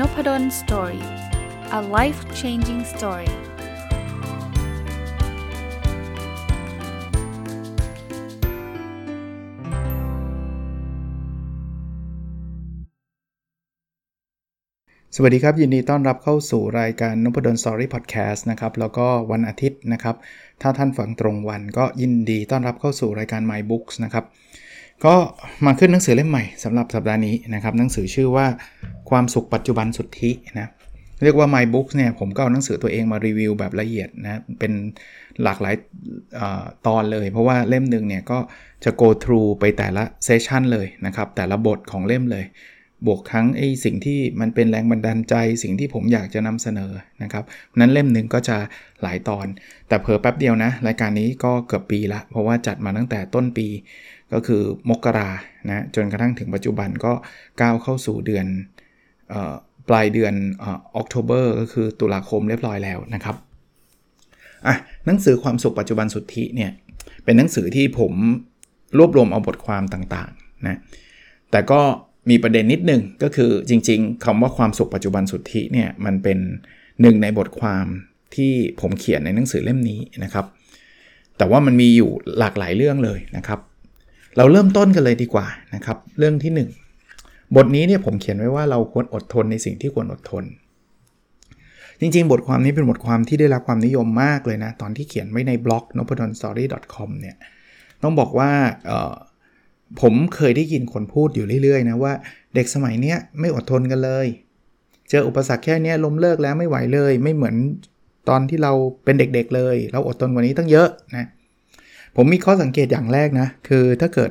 Nopadol Story a life changing story สวัสดีครับ ยินดีต้อนรับเข้าสู่รายการนพดล Story Podcast นะครับ แล้วก็วันอาทิตย์นะครับ ถ้าท่านฟังตรงวันก็ยินดีต้อนรับเข้าสู่รายการ My Books นะครับ ก็มาขึ้นหนังสือเล่มใหม่สำหรับสัปดาห์นี้นะครับหนังสือชื่อว่าความสุขปัจจุบันสุทธินะเรียกว่า My Books เนี่ยผมก็เอาหนังสือตัวเองมารีวิวแบบละเอียดนะเป็นหลากหลายอตอนเลย เพราะว่าเล่มหนึ่งเนี่ยก็จะ go through ไปแต่ละเซสชันเลยนะครับ แต่ละบทของเล่มเลย บวกทั้งไอ้สิ่งที่มันเป็นแรงบันดาลใจ สิ่งที่ผมอยากจะนำเสนอนะครับนั้นเล่มหนึ่งก็จะหลายตอน แต่เพอแป๊บเดียวนะ รายการนี้ก็เกือบปีละเพราะว่าจัดมาตั้งแต่ต้นปี ก็คือมกรานะจนกระทั่งถึงปัจจุบันก็ก้าวเข้าสู่เดือนปลายเดือนออกโทเบอร์ก็คือตุลาคมเรียบร้อยแล้วนะครับอะหนังสือความสุขปัจจุบันสุทธิเนี่ยเป็นหนังสือที่ผมรวบรวมเอาบทความต่างๆนะแต่ก็มีประเด็นนิดนึงก็คือจริงๆคำว่าความสุขปัจจุบันสุทธิเนี่ยมันเป็นหนึ่งในบทความที่ผมเขียนในหนังสือเล่มนี้นะครับ แต่ว่ามันมีอยู่หลากหลายเรื่องเลยนะครับ เราเริ่มต้นกันเลยดีกว่านะครับเรื่องที่ 1 บทนี้เนี่ยผมเขียนไว้ว่าเราควรอดทนในสิ่งที่ควรอดทน จริงๆ บทความนี้เป็นบทความที่ได้รับความนิยมมากเลยนะ ตอนที่เขียนไว้ในบล็อก n o p a d o n s t o r y c o m เนี่ยต้องบอกว่าผมเคยได้ยินคนพูดอยู่เรื่อยๆนะว่าเด็กสมัยนี้ไม่อดทนกันเลย เจออุปสรรคแค่นี้ล้มเลิกแล้วไม่ไหวเลย ไม่เหมือนตอนที่เราเป็นเด็กๆเลย เราอดทนกว่านี้ตั้งเยอะนะ ผมมีข้อสังเกตอย่างแรกนะ คือถ้าเกิด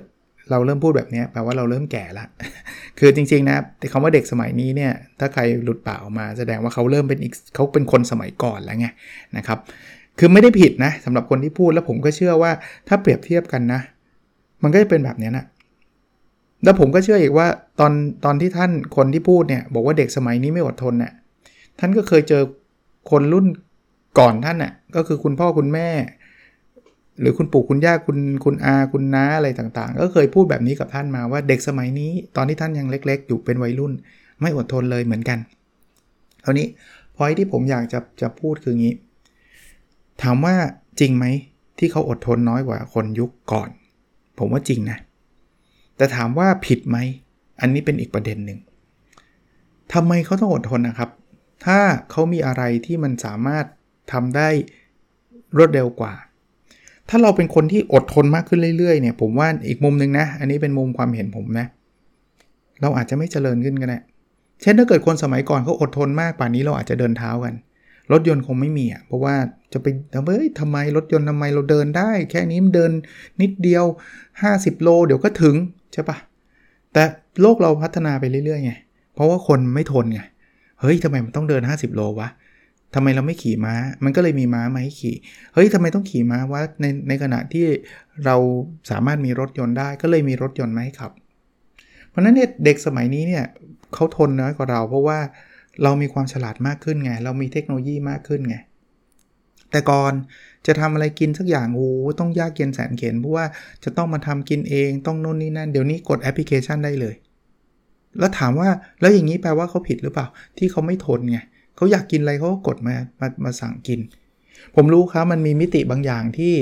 เราเริ่มพูดแบบนี้แปลว่าเราเริ่มแก่ละ คือจริงๆนะแต่คำว่าเด็กสมัยนี้เนี่ย ถ้าใครหลุดปากออกมาแสดงว่าเขาเริ่มเป็นอีกเขาเป็นคนสมัยก่อนแล้วไงนะครับ คือไม่ได้ผิดนะสำหรับคนที่พูดแล้วผมก็เชื่อว่าถ้าเปรียบเทียบกันนะ มันก็จะเป็นแบบนี้นะแล้วผมก็เชื่ออีกว่าตอนตอนที่ท่านคนที่พูดเนี่ย บอกว่าเด็กสมัยนี้ไม่อดทนเนะ่ยท่านก็เคยเจอคนรุ่นก่อนท่านนะ่ะก็คือคุณพ่อคุณแม่ หรือคุณปู่คุณย่าคุณคุณอาคุณน้าอะไรต่างๆ ก็เคยพูดแบบนี้กับท่านมาว่าเด็กสมัยนี้ ตอนที่ท่านยังเล็ก ๆ อยู่เป็นวัยรุ่น ไม่อดทนเลยเหมือนกันครานี้พอยที่ผมอยากจะจะพูดคืองี้ ถามว่าจริงไหมที่เขาอดทนน้อยกว่าคนยุคก่อน ผมว่าจริงนะแต่ถามว่าผิดไหมอันนี้เป็นอีกประเด็นหนึ่งทำไมเขาต้องอดทนนะครับ ถ้าเขามีอะไรที่มันสามารถทำได้รวดเร็วกว่า ถ้าเราเป็นคนที่อดทนมากขึ้นเรื่อยๆเนี่ยผมว่าอีกมุมหนึ่งนะ อันนี้เป็นมุมความเห็นผมนะ เราอาจจะไม่เจริญขึ้นกันนะเช่นถ้าเกิดคนสมัยก่อนเขาอดทนมากป่านนี้เราอาจจะเดินเท้ากัน รถยนต์คงไม่มีอะเพราะว่าจะไปเฮ้ยทำไมรถยนต์ทำไมเราเดินได้ แค่นี้มันเดินนิดเดียว 50 โล เดี๋ยวก็ถึงใช่ปะแต่โลกเราพัฒนาไปเรื่อยๆไงเพราะว่าคนไม่ทนไงเฮ้ยทำไมมันต้องเดิน 50 โลวะ ทำไมเราไม่ขี่ม้า มันก็เลยมีม้ามาให้ขี่ เฮ้ยทำไมต้องขี่ม้าว่าในในขณะที่เราสามารถมีรถยนต์ได้ ก็เลยมีรถยนต์มาให้ขับ เพราะนั้นเนี่ยเด็กสมัยนี้เนี่ยเขาทนน้อยกว่าเรา เพราะว่าเรามีความฉลาดมากขึ้นไง เรามีเทคโนโลยีมากขึ้นไง แต่ก่อนจะทำอะไรกินสักอย่างโอ้ต้องยากเย็นแสนเข็นเพราะว่าจะต้องมาทำกินเองต้องนู่นนี่นั่น เดี๋ยวนี้กดแอปพลิเคชันได้เลย แล้วถามว่าแล้วอย่างนี้แปลว่าเขาผิดหรือเปล่า ที่เขาไม่ทนไง เขาอยากกินอะไรเขาก็กดมามามาสั่งกิน ผมรู้ครับมันมีมิติบางอย่างที่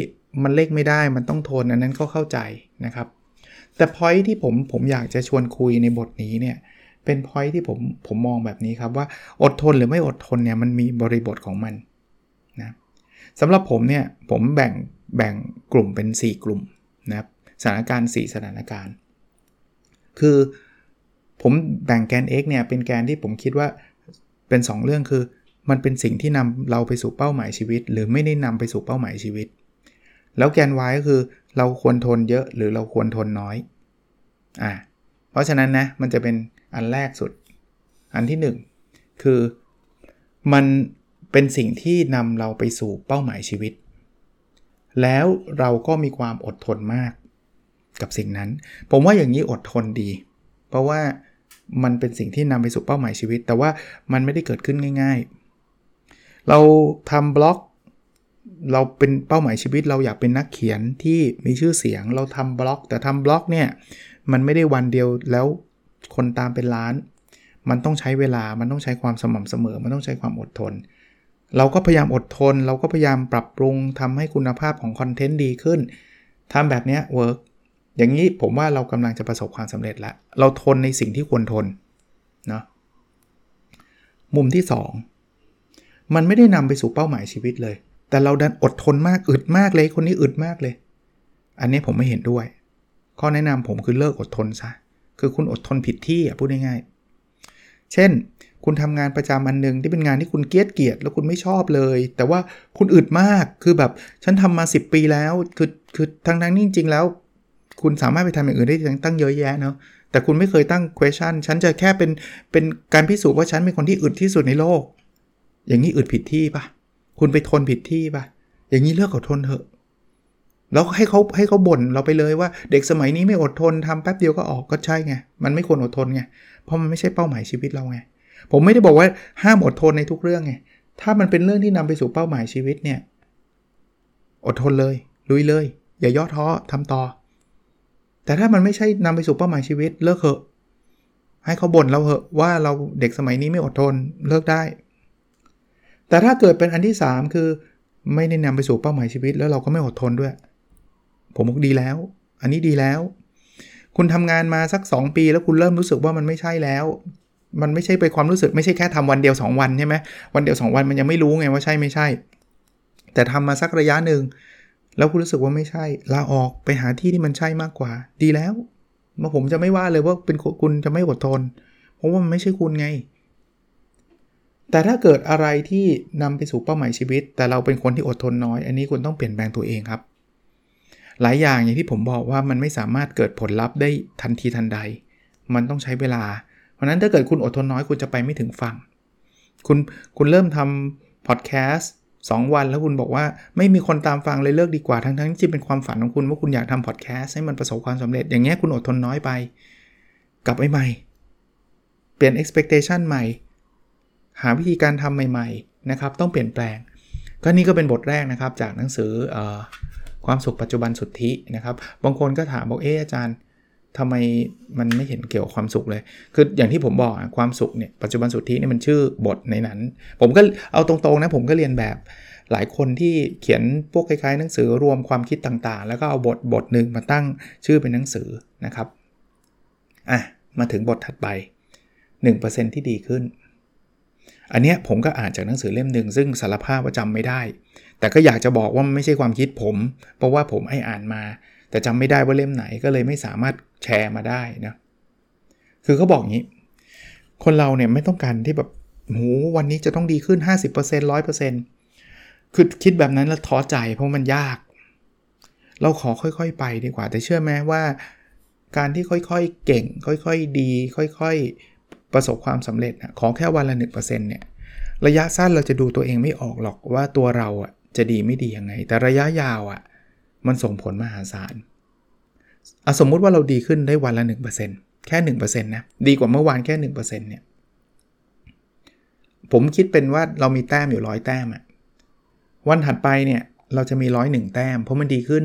มันเล็กไม่ได้มันต้องทนอันนั้นก็เข้าใจนะครับ แต่พอยที่ผมผมอยากจะชวนคุยในบทนี้เนี่ยเป็นพอยที่ผมผมมองแบบนี้ครับว่าอดทนหรือไม่อดทนเนี่ยมันมีบริบทของมันนะสำหรับผมเนี่ยผมแบ่งแบ่งกลุ่มเป็น 4 กลุ่มนะครับสถานการณ์ 4 สถานการณ์ คือผมแบ่งแกน x เนี่ยเป็นแกนที่ผมคิดว่า เป็น 2 เรื่องคือ มันเป็นสิ่งที่นำเราไปสู่เป้าหมายชีวิต หรือไม่ได้นำไปสู่เป้าหมายชีวิต แล้วแกน y ก็คือเราควรทนเยอะหรือเราควรทนน้อยอ่าเพราะฉะนั้นนะมันจะเป็นอันแรกสุด อันที่ 1 คือมันเป็นสิ่งที่นำเราไปสู่เป้าหมายชีวิต แล้วเราก็มีความอดทนมากกับสิ่งนั้น ผมว่าอย่างนี้อดทนดี เพราะว่า มันเป็นสิ่งที่นำไปสู่เป้าหมายชีวิต แต่ว่ามันไม่ได้เกิดขึ้นง่าย ๆ เราทำบล็อก เราเป็นเป้าหมายชีวิต เราอยากเป็นนักเขียนที่มีชื่อเสียง เราทำบล็อก แต่ทำบล็อกเนี่ยมันไม่ได้วันเดียวแล้วคนตามเป็นล้าน มันต้องใช้เวลา มันต้องใช้ความสม่ำเสมอ มันต้องใช้ความอดทน เราก็พยายามอดทน เราก็พยายามปรับปรุงทำให้คุณภาพของ content ดีขึ้นทำแบบนี้ work อย่างนี้ผมว่าเรากำลังจะประสบความสำเร็จแล้วเราทนในสิ่งที่ควรทนเนาะมุมที่ 2 มันไม่ได้นำไปสู่เป้าหมายชีวิตเลย แต่เราดันอดทนมากอึดมากเลยคนนี้อึดมากเลย อันนี้ผมไม่เห็นด้วย ข้อแนะนำผมคือเลิกอดทนซะคือคุณอดทนผิดที่อะพูดง่ายๆ เช่น คุณทำงานประจำอันหนึ่งที่เป็นงานที่คุณเกลียดเกียดแล้วคุณไม่ชอบเลย แต่ว่าคุณอึดมากคือแบบฉันทำมา 10 ปีแล้วคือคือทั้งทั้งนี้จริงๆแล้ว คุณสามารถไปทำอย่างอื่นได้ตั้งเยอะแยะเนาะแต่คุณไม่เคยตั้ง question ฉันจะแค่เป็นเป็นการพิสูจน์ว่าฉันเป็นคนที่อึดที่สุดในโลก อย่างนี้อึดผิดที่ปะคุณไปทนผิดที่ปะอย่างนี้เลิกอดทนเถอะแล้วให้เขาให้เขาบ่นเราไปเลยว่าเด็กสมัยนี้ไม่อดทนทำแป๊บเดียวก็ออกก็ใช่ไง มันไม่ควรอดทนไง เพราะมันไม่ใช่เป้าหมายชีวิตเราไง ผมไม่ได้บอกว่าห้ามอดทนในทุกเรื่องไง ถ้ามันเป็นเรื่องที่นำไปสู่เป้าหมายชีวิตเนี่ย อดทนเลย ลุยเลย อย่าย่อท้อทำต่อ แต่ถ้ามันไม่ใช่นำไปสู่เป้าหมายชีวิตเลิกเถอะ ให้เขาบ่นเราเหอะว่าเราเด็กสมัยนี้ไม่อดทนเลิกได้ แต่ถ้าเกิดเป็นอันที่ 3 คือ ไม่ได้นำไปสู่เป้าหมายชีวิต แล้วเราก็ไม่อดทนด้วย ผมบอกดีแล้ว อันนี้ดีแล้ว คุณทำงานมาสัก 2 ปี แล้วคุณเริ่มรู้สึกว่ามันไม่ใช่แล้ว มันไม่ใช่ไปความรู้สึกไม่ใช่แค่ทำวันเดียว 2 วันใช่ไหมวันเดียว 2 วันมันยังไม่รู้ไงว่าใช่ไม่ใช่ แต่ทำมาสักระยะหนึ่ง แล้วคุณรู้สึกว่าไม่ใช่ลาออกไปหาที่ที่มันใช่มากกว่า ดีแล้วมาผมจะไม่ว่าเลยว่าเป็นคุณจะไม่อดทน เพราะว่ามันไม่ใช่คุณไง แต่ถ้าเกิดอะไรที่นำไปสู่เป้าหมายชีวิต แต่เราเป็นคนที่อดทนน้อย อันนี้คุณต้องเปลี่ยนแปลงตัวเองครับ หลายอย่างอย่างที่ผมบอกว่ามันไม่สามารถเกิดผลลัพธ์ได้ทันทีทันใด มันต้องใช้เวลา เพราะนั้นถ้าเกิดคุณอดทนน้อยคุณจะไปไม่ถึงฝั่ง คุณคุณเริ่มทำพอดแคสต์ สวันแล้วคุณบอกว่าไม่มีคนตามฟังเลยเลิกดีกว่าทั้งทั้งที่เป็นความฝันของคุณว่าคุณอยากทำพอดแคสต์ให้มันประสบความสำเร็จ อย่างเงี้ยคุณอดทนน้อยไป กลับไปใหม่ เปลี่ยน expectation ใหม่ หาวิธีการทำใหม่ๆนะครับต้องเปลี่ยนแปลง ก็นี่ก็เป็นบทแรกนะครับจากหนังสืออความสุขปัจจุบันสุทธินะครับบางคนก็ถามบอกเอออาจารย์ ทำไมมันไม่เห็นเกี่ยวความสุขเลย คืออย่างที่ผมบอกความสุขเนี่ยปัจจุบันสุทธิเนี่ยมันชื่อบทในนั้น ผมก็เอาตรงๆนะผมก็เรียนแบบหลายคนที่เขียนพวกคล้ายๆหนังสือรวมความคิดต่างๆ แล้วก็เอาบทบทหนึ่งมาตั้งชื่อเป็นหนังสือนะครับอะมาถึงบทถัดไป 1%ที่ดีขึ้น อันเนี้ยผมก็อ่านจากหนังสือเล่มหนึ่งซึ่งสารภาพว่าจำไม่ได้ แต่ก็อยากจะบอกว่ามันไม่ใช่ความคิดผม เพราะว่าผมให้อ่านมา แต่จำไม่ได้ว่าเล่มไหนก็เลยไม่สามารถแชร์มาได้นะคือเขาบอกงี้ คนเราเนี่ยไม่ต้องการที่แบบโหวันนี้จะต้องดีขึ้น 50% 100%คือคิดแบบนั้นแล้วท้อใจเพราะมันยาก เราขอค่อยๆ ไปดีกว่า แต่เชื่อไหมว่า การที่ค่อยๆ เก่ง ค่อยๆ ดี ค่อยๆ ประสบความสำเร็จนะขอแค่วันละ 1%เนี่ยระยะสั้นเราจะดูตัวเองไม่ออกหรอกว่าตัวเราอะจะดีไม่ดียังไง แต่ระยะยาวอะ มันส่งผลมหาศาลสมมุติว่าเราดีขึ้นได้วันละ 1%แค่ 1%นะ ดีกว่าเมื่อวานแค่ 1%เนี่ย ผมคิดเป็นว่าเรามีแต้มอยู่ร้อยแต้มอะวันถัดไปเนี่ย เราจะมีร้อยหนึ่งแต้ม เพราะมันดีขึ้น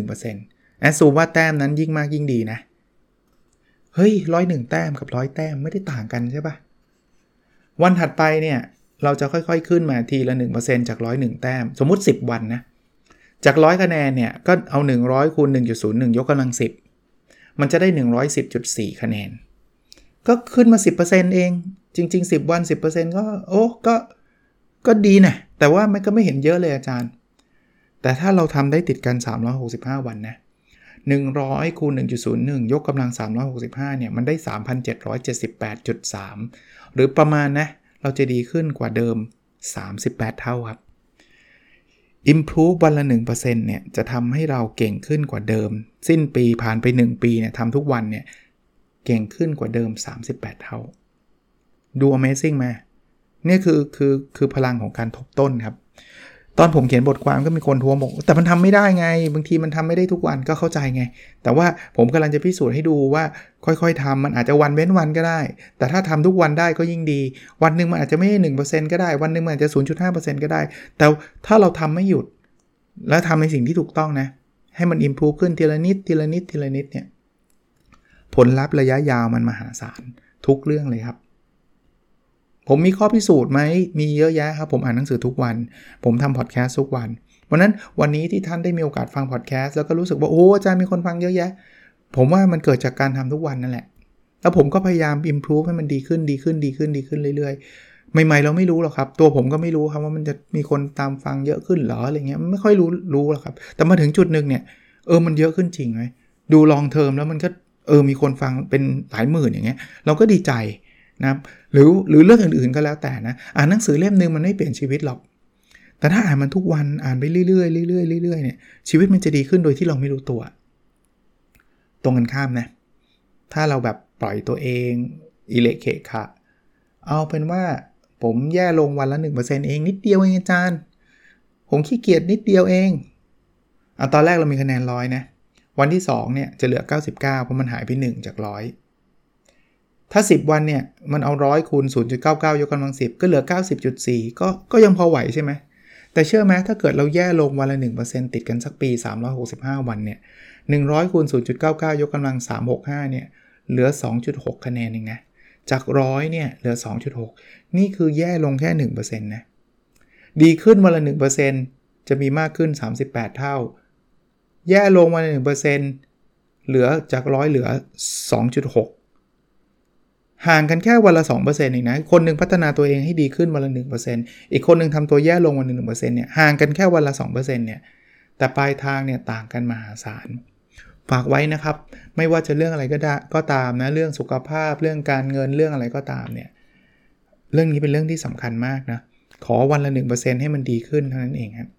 1%แอดซูว่าแต้มนั้นยิ่งมากยิ่งดีนะ เฮ้ยร้อยหนึ่งแต้มกับร้อยแต้มไม่ได้ต่างกันใช่ปะวันถัดไปเนี่ย เราจะค่อยๆขึ้นมาทีละ 1%จาก101แต้ม สมมุติ 10 วันนะ จาก 100 คะแนนเนี่ยก็เอา 100คูณ1.01 ยกกำลัง 10 มันจะได้ 110.4 คะแนน ก็ขึ้นมา 10%เอง จริง ๆ 10 วัน 10%ก็โอ้ก็ก็ดีนะ แต่ว่ามันก็ไม่เห็นเยอะเลยอาจารย์ แต่ถ้าเราทำได้ติดกัน 365 วันนะ 100คูณ1.01 ยกกำลัง 365 เนี่ย มันได้ 3,778.3 หรือประมาณนะ เราจะดีขึ้นกว่าเดิม 38 เท่าครับ Improve วันละ 1%เนี่ยจะทำให้เราเก่งขึ้นกว่าเดิม สิ้นปีผ่านไป 1 ปีเนี่ยทำทุกวันเนี่ยเก่งขึ้นกว่าเดิม 38 เท่า ดู Amazing ไหมนี่คือคือคือพลังของการทบต้นครับ ตอนผมเขียนบทความก็มีคนทวงบอกแต่มันทำไม่ได้ไง บางทีมันทำไม่ได้ทุกวันก็เข้าใจไง แต่ว่าผมกำลังจะพิสูจน์ให้ดูว่าค่อยๆทำมันอาจจะวันเว้นวันก็ได้ แต่ถ้าทำทุกวันได้ก็ยิ่งดี วันหนึ่งมันอาจจะไม่ใช่หก็ได้ วันหนึ่งมันอาจจะ 0.5%ก็ได้ แต่ถ้าเราทำไม่หยุด แล้วทำในสิ่งที่ถูกต้องนะ ให้มันอิมพูขึ้นทีละนิดทีละนิดทีละนิดเนี่ยผลลัพธ์ระยะยาวมันมหาศาลทุกเรื่องเลยครับ ผมมีข้อพิสูจน์ไหมมีเยอะแยะครับ ผมอ่านหนังสือทุกวัน ผมทำพอดแคสต์ทุกวันวันนั้นวันนี้ที่ท่านได้มีโอกาสฟังพอดแคสต์แล้วก็รู้สึกว่าโอ้อาจารย์มีคนฟังเยอะแยะ ผมว่ามันเกิดจากการทำทุกวันนั่นแหละ แล้วผมก็พยายาม improve ให้มันดีขึ้นดีขึ้นดีขึ้นดีขึ้นเรื่อยๆ ใหม่ๆเราไม่รู้หรอกครับ ตัวผมก็ไม่รู้ครับว่ามันจะมีคนตามฟังเยอะขึ้นหรออะไรเงี้ยไม่ค่อยรู้รู้หรอกครับ แต่มาถึงจุดหนึ่งเนี่ยเออมันเยอะขึ้นจริงไหมดูลองเทอมแล้วมันก็เออมีคนฟังเป็นหลายหมื่นอย่างเงี้ยเราก็ดีใจ นะครับหรือหรือเรื่องอื่นๆก็แล้วแต่นะอ่านหนังสือเล่มนึงมันไม่เปลี่ยนชีวิตหรอก แต่ถ้าอ่านมันทุกวันอ่านไปเรื่อยๆเรื่อยๆเรื่อยๆเนี่ยชีวิตมันจะดีขึ้นโดยที่เราไม่รู้ตัว ตรงกันข้ามนะถ้าเราแบบปล่อยตัวเองอิเละเขะขะเอาเป็นว่าผมแย่ลงวันละ 1%เองนิดเดียวเองอาจารย์ ผมขี้เกียจนิดเดียวเองเอาตอนแรกเรามีคะแนนร้อยนะ วันที่ 2 เนี่ย จะเหลือ 99 เพราะมันหายไป 1 จากร้อย ถ้า 10 วันเนี่ยมันเอาร้อยคูณ 0.99 ยกกำลัง 10 ก็เหลือ 90.4 ก็ก็ยังพอไหวใช่ไหม แต่เชื่อไหมถ้าเกิดเราแย่ลงวันละ 1%ติดกันสักปี 365 วันเนี่ย100คูณ0.99 ยกกำลัง 365 เนี่ยเหลือ 2.6 คะแนนเองนะ จากร้อยเนี่ยเหลือ 2.6 นี่คือแย่ลงแค่ 1%นะ ดีขึ้นวันละ 1%จะมีมากขึ้น 38 เท่า แย่ลงวันละ 1%เหลือจากร้อยเหลือ 2.6 ห่างกันแค่วันละ 2%เองนะ คนหนึ่งพัฒนาตัวเองให้ดีขึ้นวันละ 1%อีกคนหนึ่งทำตัวแย่ลงวันละ1%เนี่ย ห่างกันแค่วันละ 2%เนี่ย แต่ปลายทางเนี่ยต่างกันมหาศาล ฝากไว้นะครับ ไม่ว่าจะเรื่องอะไรก็ได้ก็ตามนะ เรื่องสุขภาพ เรื่องการเงิน เรื่องอะไรก็ตามเนี่ย เรื่องนี้เป็นเรื่องที่สำคัญมากนะ ขอวันละ 1%ให้มันดีขึ้นเท่านั้นเองครับ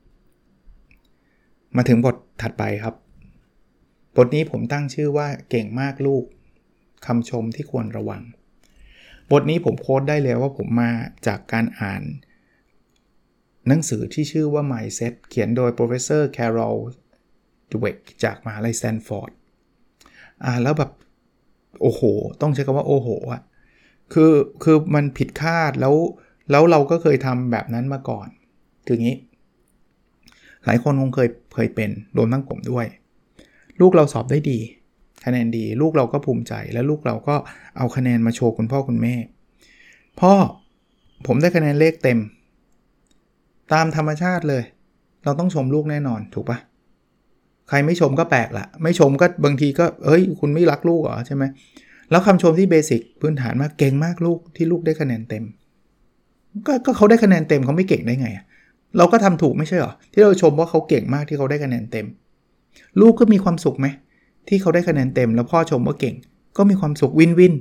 มาถึงบทถัดไปครับ บทนี้ผมตั้งชื่อว่าเก่งมากลูกคำชมที่ควรระวัง บทนี้ผมโค้ดได้เลยว่าผมมาจากการอ่าน หนังสือที่ชื่อว่า Mindset เขียนโดย professor Carol Dweck จากมหาลัยแตนฟอร์ดอ่าแล้วแบบ โอ้โห ต้องใช้คำว่าโอ้โหอะคือคือมันผิดคาดแล้วแล้วเราก็เคยทำแบบนั้นมาก่อน คืองี้ หลายคนคงเคยเคยเป็นรวมทั้งผมด้วย ลูกเราสอบได้ดี คะแนนดี ลูกเราก็ภูมิใจ แล้วลูกเราก็เอาคะแนนมาโชว์คุณพ่อคุณแม่ พ่อผมได้คะแนนเลขเต็ม ตามธรรมชาติเลย เราต้องชมลูกแน่นอนถูกปะใครไม่ชมก็แปลกละไม่ชมก็บางทีก็เฮ้ย คุณไม่รักลูกเหรอใช่ไหมแล้วคำชมที่เบสิกพื้นฐานมากเก่งมากลูกที่ลูกได้คะแนนเต็มกก็เขาได้คะแนนเต็มเขาไม่เก่งได้ไง เราก็ทำถูกไม่ใช่หรอที่เราชมว่าเขาเก่งมากที่เขาได้คะแนนเต็ม ลูกก็มีความสุขไหม ที่เขาได้คะแนนเต็มแล้วพ่อชมว่าเก่ง ก็มีความสุขวินวิน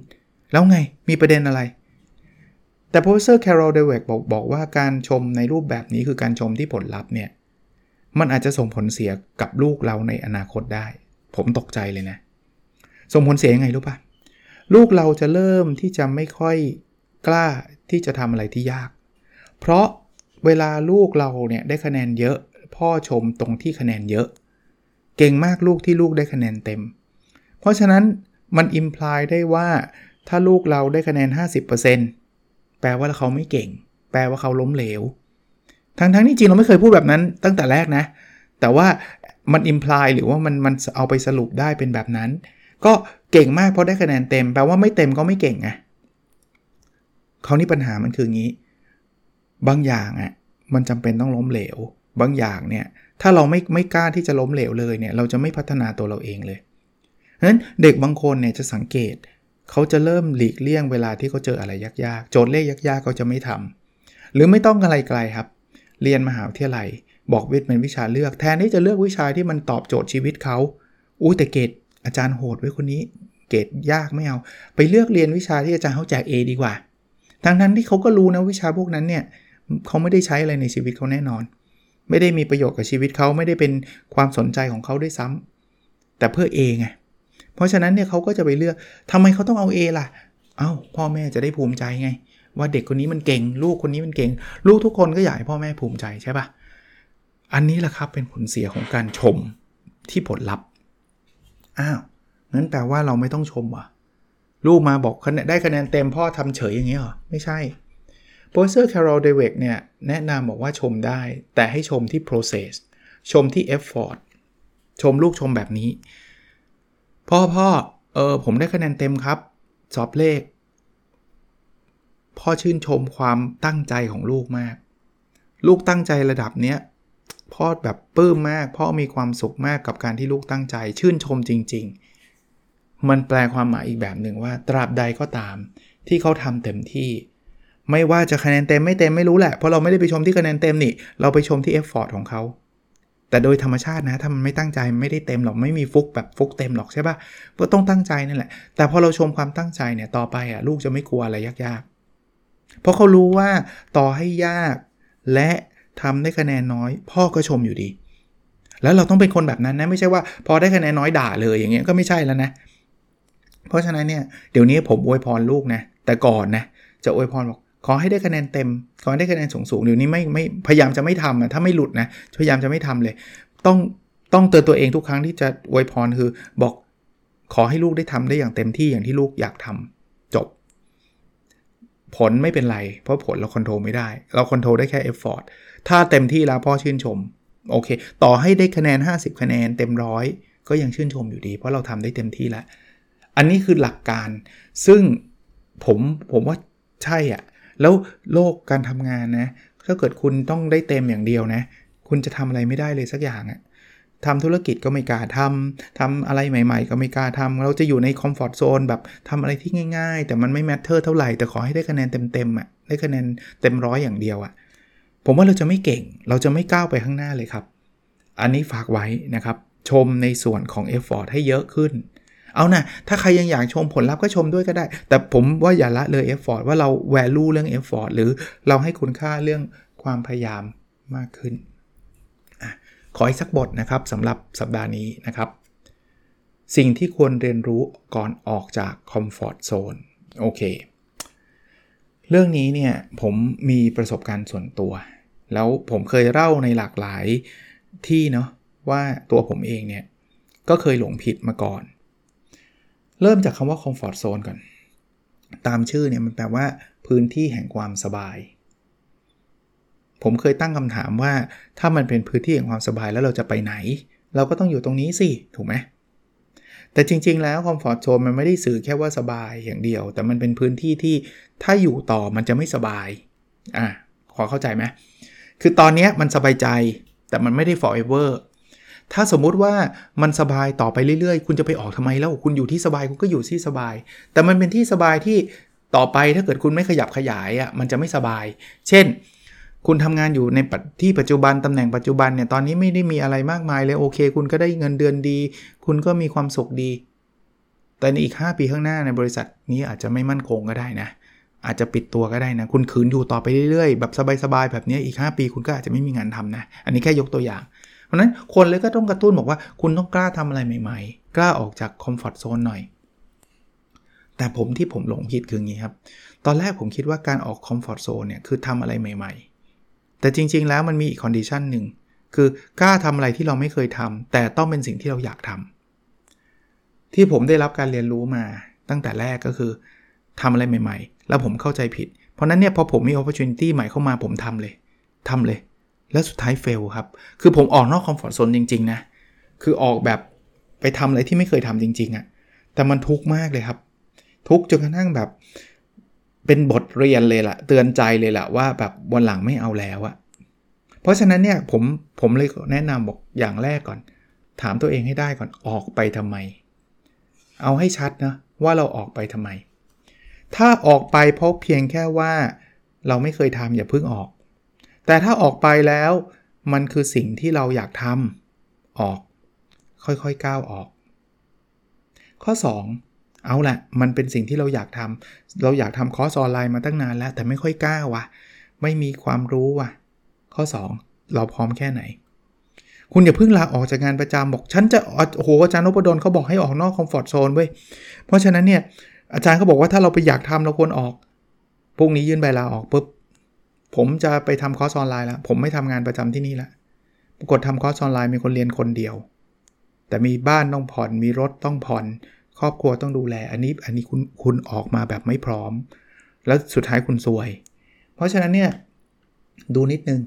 แล้วไงมีประเด็นอะไร แต่ professor Carol Dweck บอกบอกว่าการชมในรูปแบบนี้คือการชมที่ผลลัพธ์เนี่ยมันอาจจะส่งผลเสียกับลูกเราในอนาคตได้ ผมตกใจเลยนะ ส่งผลเสียยังไงรู้ปะลูกเราจะเริ่มที่จะไม่ค่อยกล้าที่จะทำอะไรที่ยาก เพราะเวลาลูกเราเนี่ยได้คะแนนเยอะ พ่อชมตรงที่คะแนนเยอะ เก่งมากลูกที่ลูกได้คะแนนเต็ม เพราะฉะนั้นมันอิมพลายได้ว่าถ้าลูกเราได้คะแนน 50%แปลว่าเขาไม่เก่ง แปลว่าเขาล้มเหลว ทั้งทั้งที่จริงเราไม่เคยพูดแบบนั้นตั้งแต่แรกนะ แต่ว่ามันอิมพลายหรือว่ามันมันเอาไปสรุปได้เป็นแบบนั้น ก็เก่งมากเพราะได้คะแนนเต็ม แปลว่าไม่เต็มก็ไม่เก่งไงเขานี่ปัญหามันคืองี้ บางอย่างอะ่ะมันจำเป็นต้องล้มเหลว บางอย่างเนี่ย ถ้าเราไม่ไม่กล้าที่จะล้มเหลวเลยเนี่ยเราจะไม่พัฒนาตัวเราเองเลยเพราะฉะนั้นเด็กบางคนเนี่ยจะสังเกต เขาจะเริ่มหลีกเลี่ยงเวลาที่เขาเจออะไรยากๆ โจทย์เลขยากๆเขาจะไม่ทำหรือไม่ต้องอะไรไกลครับ เรียนมหาวิทยาลัย บอกวิทย์เป็นวิชาเลือกแทนที่จะเลือกวิชาที่มันตอบโจทย์ชีวิตเขาอุ้ยแต่เกรดอาจารย์โหดไว้คนนี้เกรดยากไม่เอา ไปเลือกเรียนวิชาที่อาจารย์เขาแจก A ดีกว่าทั้งนั้นที่เขาก็รู้นะวิชาพวกนั้นเนี่ยเขาไม่ได้ใช้อะไรในชีวิตเขาแน่นอน ไม่ได้มีประโยชน์กับชีวิตเขาไม่ได้เป็นความสนใจของเขาด้วยซ้ำแต่เพื่อ A ไงเพราะฉะนั้นเนี่ยเขาก็จะไปเลือกทำไมเขาต้องเอา A ล่ะ เอา้าพ่อแม่จะได้ภูมิใจไง ว่าเด็กคนนี้มันเก่ง ลูกคนนี้มันเก่ง ลูกทุกคนก็อยากให้พ่อแม่ภูมิใจใช่ปะอันนี้แหละครับเป็นผลเสียของการชมที่ผลลัพธ์อ้าวนั้นแปลว่าเราไม่ต้องชมว่ะลูกมาบอกได้คะแนนเต็มพ่อทำเฉยอย่างเงี้ยหรอไม่ใช่ Professor Carol Dweck เนี่ยแนะนำบอกว่าชมได้ แต่ให้ชมที่ process ชมที่ effort ชมลูกชมแบบนี้ พ่อพ่อเออผมได้คะแนนเต็มครับ สอบเลข พ่อชื่นชมความตั้งใจของลูกมาก ลูกตั้งใจระดับเนี้ยพ่อแบบปลื้มมาก พ่อมีความสุขมากกับการที่ลูกตั้งใจ ชื่นชมจริง ๆ มันแปลความหมายอีกแบบหนึ่งว่า ตราบใดก็ตาม ที่เขาทำเต็มที่ ไม่ว่าจะคะแนนเต็มไม่เต็มไม่รู้แหละ เพราะเราไม่ได้ไปชมที่คะแนนเต็มนี่ เราไปชมที่เอฟฟอร์ตของเขา แต่โดยธรรมชาตินะ ถ้ามันไม่ตั้งใจไม่ได้เต็มหรอก ไม่มีฟุกแบบฟุกเต็มหรอกใช่ปะก็ต้องตั้งใจนั่นแหละ แต่พอเราชมความตั้งใจเนี่ย ต่อไปอะลูกจะไม่กลัวอะไรยากๆ เพราะเขารู้ว่าต่อให้ยาก และทำได้คะแนนน้อย พ่อก็ชมอยู่ดี แล้วเราต้องเป็นคนแบบนั้นนะ ไม่ใช่ว่าพอได้คะแนนน้อยด่าเลยอย่างเงี้ยก็ไม่ใช่แล้วนะ เพราะฉะนั้นเนี่ยเดี๋ยวนี้ผมอวยพรลูกนะ แต่ก่อนนะจะอวยพรบอก ขอให้ได้คะแนนเต็ม ขอให้ได้คะแนนสูงสูงเดี๋ยวนี้ไม่ไม่พยายามจะไม่ทำอะถ้าไม่หลุดนะพยายามจะไม่ทำเลย ต้องต้องเตือนตัวเองทุกครั้งที่จะอวยพรคือบอกขอให้ลูกได้ทำได้อย่างเต็มที่อย่างที่ลูกอยากทำจบ ผลไม่เป็นไร เพราะผลเราควบคุมไม่ได้ เราควบคุมได้แค่เอฟฟอร์ตถ้าเต็มที่แล้วพ่อชื่นชม โอเค ต่อให้ได้คะแนน 50 คะแนนเต็มร้อยก็ยังชื่นชมอยู่ดี เพราะเราทำได้เต็มที่แล้ว อันนี้คือหลักการ ซึ่งผมผมว่าใช่อะ แล้วโลกการทำงานนะถ้าเกิดคุณต้องได้เต็มอย่างเดียวนะ คุณจะทำอะไรไม่ได้เลยสักอย่างอะทำธุรกิจก็ไม่กล้าทำทำอะไรใหม่ ๆ ก็ไม่กล้าทำเราจะอยู่ใน comfort zone แบบทำอะไรที่ง่าย ๆ แต่มันไม่ matter เท่าไหร่ แต่ขอให้ได้คะแนนเต็มๆอะได้คะแนนเต็มร้อยอย่างเดียวอะผมว่าเราจะไม่เก่ง เราจะไม่ก้าวไปข้างหน้าเลยครับ อันนี้ฝากไว้นะครับ ชมในส่วนของ effort ให้เยอะขึ้น เอานะถ้าใครยังอยากชมผลลัพธ์ก็ชมด้วยก็ได้ แต่ผมว่าอย่าละเลย effort ว่าเรา value เรื่อง effort หรือเราให้คุณค่าเรื่องความพยายามมากขึ้นอขออีกสักบทนะครับสำหรับสัปดาห์นี้นะครับ สิ่งที่ควรเรียนรู้ก่อนออกจากคอมฟอร์ทโซนโอเค เรื่องนี้เนี่ยผมมีประสบการณ์ส่วนตัว แล้วผมเคยเล่าในหลากหลายที่เนาะว่าตัวผมเองเนี่ยก็เคยหลงผิดมาก่อน เริ่มจากคำว่า comfort zone ก่อน ตามชื่อเนี่ยมันแปลว่า พื้นที่แห่งความสบาย ผมเคยตั้งคำถามว่า ถ้ามันเป็นพื้นที่แห่งความสบายแล้วเราจะไปไหน เราก็ต้องอยู่ตรงนี้สิ ถูกไหมแต่จริง ๆ แล้ว comfort zone มันไม่ได้สื่อแค่ว่าสบายอย่างเดียว แต่มันเป็นพื้นที่ที่ถ้าอยู่ต่อมันจะไม่สบาย อะขอเข้าใจไหมคือตอนนี้มันสบายใจแต่มันไม่ได้ forever ถ้าสมมุติว่ามันสบายต่อไปเรื่อยๆ คุณจะไปออกทำไมแล้วคุณอยู่ที่สบายคุณก็อยู่ที่สบาย แต่มันเป็นที่สบายที่ต่อไปถ้าเกิดคุณไม่ขยับขยายอะมันจะไม่สบาย เช่น คุณทำงานอยู่ในที่ปัจจุบันตำแหน่งปัจจุบันเนี่ยตอนนี้ไม่ได้มีอะไรมากมายเลยโอเค คุณก็ได้เงินเดือนดี คุณก็มีความสุขดี แต่ในอีก 5 ปีข้างหน้าในบริษัทนี้อาจจะไม่มั่นคงก็ได้นะ อาจจะปิดตัวก็ได้นะ คุณขืนอยู่ต่อไปเรื่อยๆ แบบสบายๆแบบนี้อีก 5 ปีคุณก็อาจจะไม่มีงานทำนะ อันนี้แค่ยกตัวอย่าง เพราะนั้นคนเลยก็ต้องกระตุ้นบอกว่าคุณต้องกล้าทำอะไรใหม่ ๆ กล้าออกจากคอมฟอร์ทโซนหน่อย แต่ผมที่ผมหลงคิดคืออย่างนี้ครับ ตอนแรกผมคิดว่าการออก comfort zone เนี่ยคือทำอะไรใหม่ ๆ แต่จริง ๆ แล้วมันมีอีก condition หนึ่งคือกล้าทำอะไรที่เราไม่เคยทำแต่ต้องเป็นสิ่งที่เราอยากทำที่ผมได้รับการเรียนรู้มาตั้งแต่แรกก็คือทำอะไรใหม่ ๆ แล้วผมเข้าใจผิด เพราะนั้นเนี่ยพอผมมีโอกาสใหม่เข้ามาผมทำเลยทำเลย แล้วสุดท้าย fail ครับ คือผมออกนอก comfort zone จริง ๆ นะ คือออกแบบไปทำอะไรที่ไม่เคยทำจริง ๆอะ่ะ แต่มันทุกข์มากเลยครับ ทุกข์จนกระทั่งแบบ เป็นบทเรียนเลยละ่ะ เตือนใจเลยละ่ะว่าแบบวันหลังไม่เอาแล้วอะเพราะฉะนั้นเนี่ยผมผมเลยแนะนำบอกอย่างแรกก่อน ถามตัวเองให้ได้ก่อนออกไปทำไม เอาให้ชัดนะว่าเราออกไปทำไม ถ้าออกไปเพราะเพียงแค่ว่าเราไม่เคยทำอย่าเพิ่งออก แต่ถ้าออกไปแล้วมันคือสิ่งที่เราอยากทำออก ค่อยๆก้าวออก ข้อ 2 เอาละมันเป็นสิ่งที่เราอยากทำเราอยากทำคอร์สออนไลน์มาตั้งนานแล้ว แต่ไม่ค่อยกล้าวะไม่มีความรู้วะข้อ 2 เราพร้อมแค่ไหน คุณอย่าเพิ่งลาออกจากงานประจำบอก ฉันจะโอ้โหอาจารย์นพดลเขาบอกให้ออกนอก comfort zone เว้ยเพราะฉะนั้นเนี่ยอาจารย์เขาบอกว่าถ้าเราไปอยากทำเราควรออกพรุ่งนี้ยื่นใบลาออกปุ๊บ ผมจะไปทำคอร์สออนไลน์แล้วผมไม่ทำงานประจำที่นี่ละปรากฏทำคอร์สออนไลน์มีคนเรียนคนเดียว แต่มีบ้านต้องผ่อนมีรถต้องผ่อนครอบครัวต้องดูแลอันนี้อันนี้คุณคุณออกมาแบบไม่พร้อม แล้วสุดท้ายคุณซวย เพราะฉะนั้นเนี่ยดูนิดนึง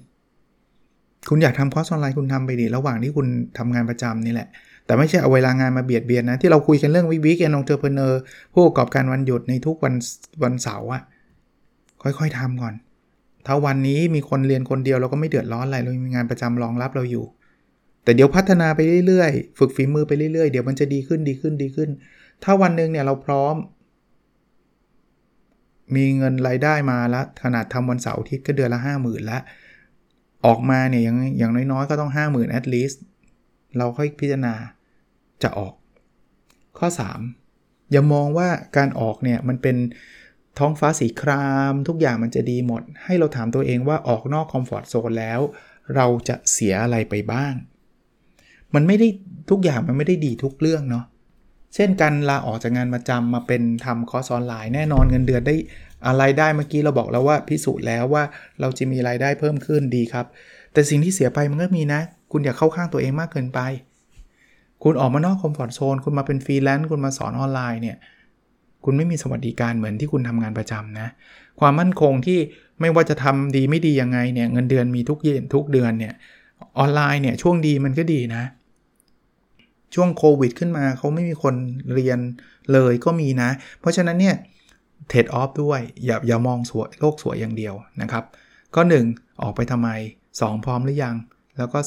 คุณอยากทำคอร์สออนไลน์คุณทำไปดิระหว่างที่คุณทำงานประจำนี่แหละ แต่ไม่ใช่เอาเวลางานมาเบียดเบียนนะ ที่เราคุยกันเรื่อง weekend entrepreneurผู้ประกอบการวันหยุดในทุกวันวันเสาร์อะค่อยๆทำก่อน ถ้าวันนี้มีคนเรียนคนเดียวเราก็ไม่เดือดร้อนอะไรเรามีงานประจำรองรับเราอยู่ แต่เดี๋ยวพัฒนาไปเรื่อยๆ ฝึกฝีมือไปเรื่อยๆ เดี๋ยวมันจะดีขึ้นดีขึ้นดีขึ้น ถ้าวันหนึ่งเนี่ยเราพร้อม มีเงินรายได้มาแล้วขนาดทำวันเสาร์อาทิตย์ก็เดือนละ5 0,000แล้วออกมาเนี่ยอย่างอย่างน้อยๆ ก็ต้อง5 0,000 at least เราค่อยพิจารณาจะออก ข้อ 3 อย่ามองว่าการออกเนี่ยมันเป็น ท้องฟ้าสีคราม ทุกอย่างมันจะดีหมด ให้เราถามตัวเองว่าออกนอก comfort zone แล้ว เราจะเสียอะไรไปบ้าง มันไม่ได้ทุกอย่างมันไม่ได้ดีทุกเรื่องเนาะเช่นการลาออกจากงานประจำมาเป็นทำคอร์สออนไลน์แน่นอนเงินเดือนได้อะไรได้เมื่อกี้เราบอกแล้วว่าพิสูจน์แล้วว่าเราจะมีรายได้เพิ่มขึ้นดีครับ แต่สิ่งที่เสียไปมันก็มีนะ คุณอย่าเข้าข้างตัวเองมากเกินไป คุณออกมานอก comfort zone คุณมาเป็นฟรีแลนซ์คุณมาสอนออนไลน์เนี่ย คุณไม่มีสวัสดิการเหมือนที่คุณทำงานประจำนะ ความมั่นคงที่ไม่ว่าจะทำดีไม่ดียังไงเนี่ยเงินเดือนมีทุกเย็นทุกเดือนเนี่ยออนไลน์เนี่ยช่วงดีมันก็ดีนะ ช่วงโควิดขึ้นมาเขาไม่มีคนเรียนเลยก็มีนะ เพราะฉะนั้นเนี่ย trade off ด้วยอย่าอย่ามองสวยโลกสวยอย่างเดียวนะครับ ก็ 1 ออกไปทำไม 2 พร้อมหรือยัง แล้วก็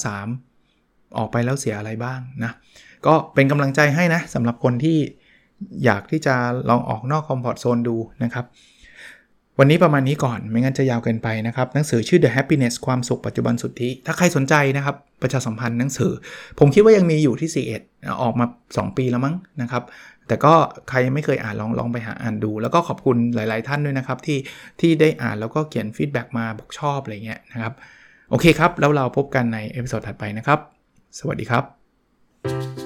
3 ออกไปแล้วเสียอะไรบ้างนะ ก็เป็นกำลังใจให้นะสำหรับคนที่ อยากที่จะลองออกนอกคอมฟอร์ทโซนดูนะครับ วันนี้ประมาณนี้ก่อนไม่งั้นจะยาวเกินไปนะครับ หนังสือชื่อ The Happiness ความสุขปัจจุบันสุทธิถ้าใครสนใจนะครับ ประชาสัมพันธ์หนังสือ ผมคิดว่ายังมีอยู่ที่ 41 ออกมา 2 ปีแล้วมั้งนะครับแต่ก็ใครไม่เคยอ่านลองลองไปหาอ่านดู แล้วก็ขอบคุณหลาย ๆ ท่านด้วยนะครับที่ที่ได้อ่านแล้วก็เขียน feedback มาบอกชอบอะไรเงี้ยนะครับ โอเคครับ แล้วเราพบกันใน episode ถัดไปนะครับ สวัสดีครับ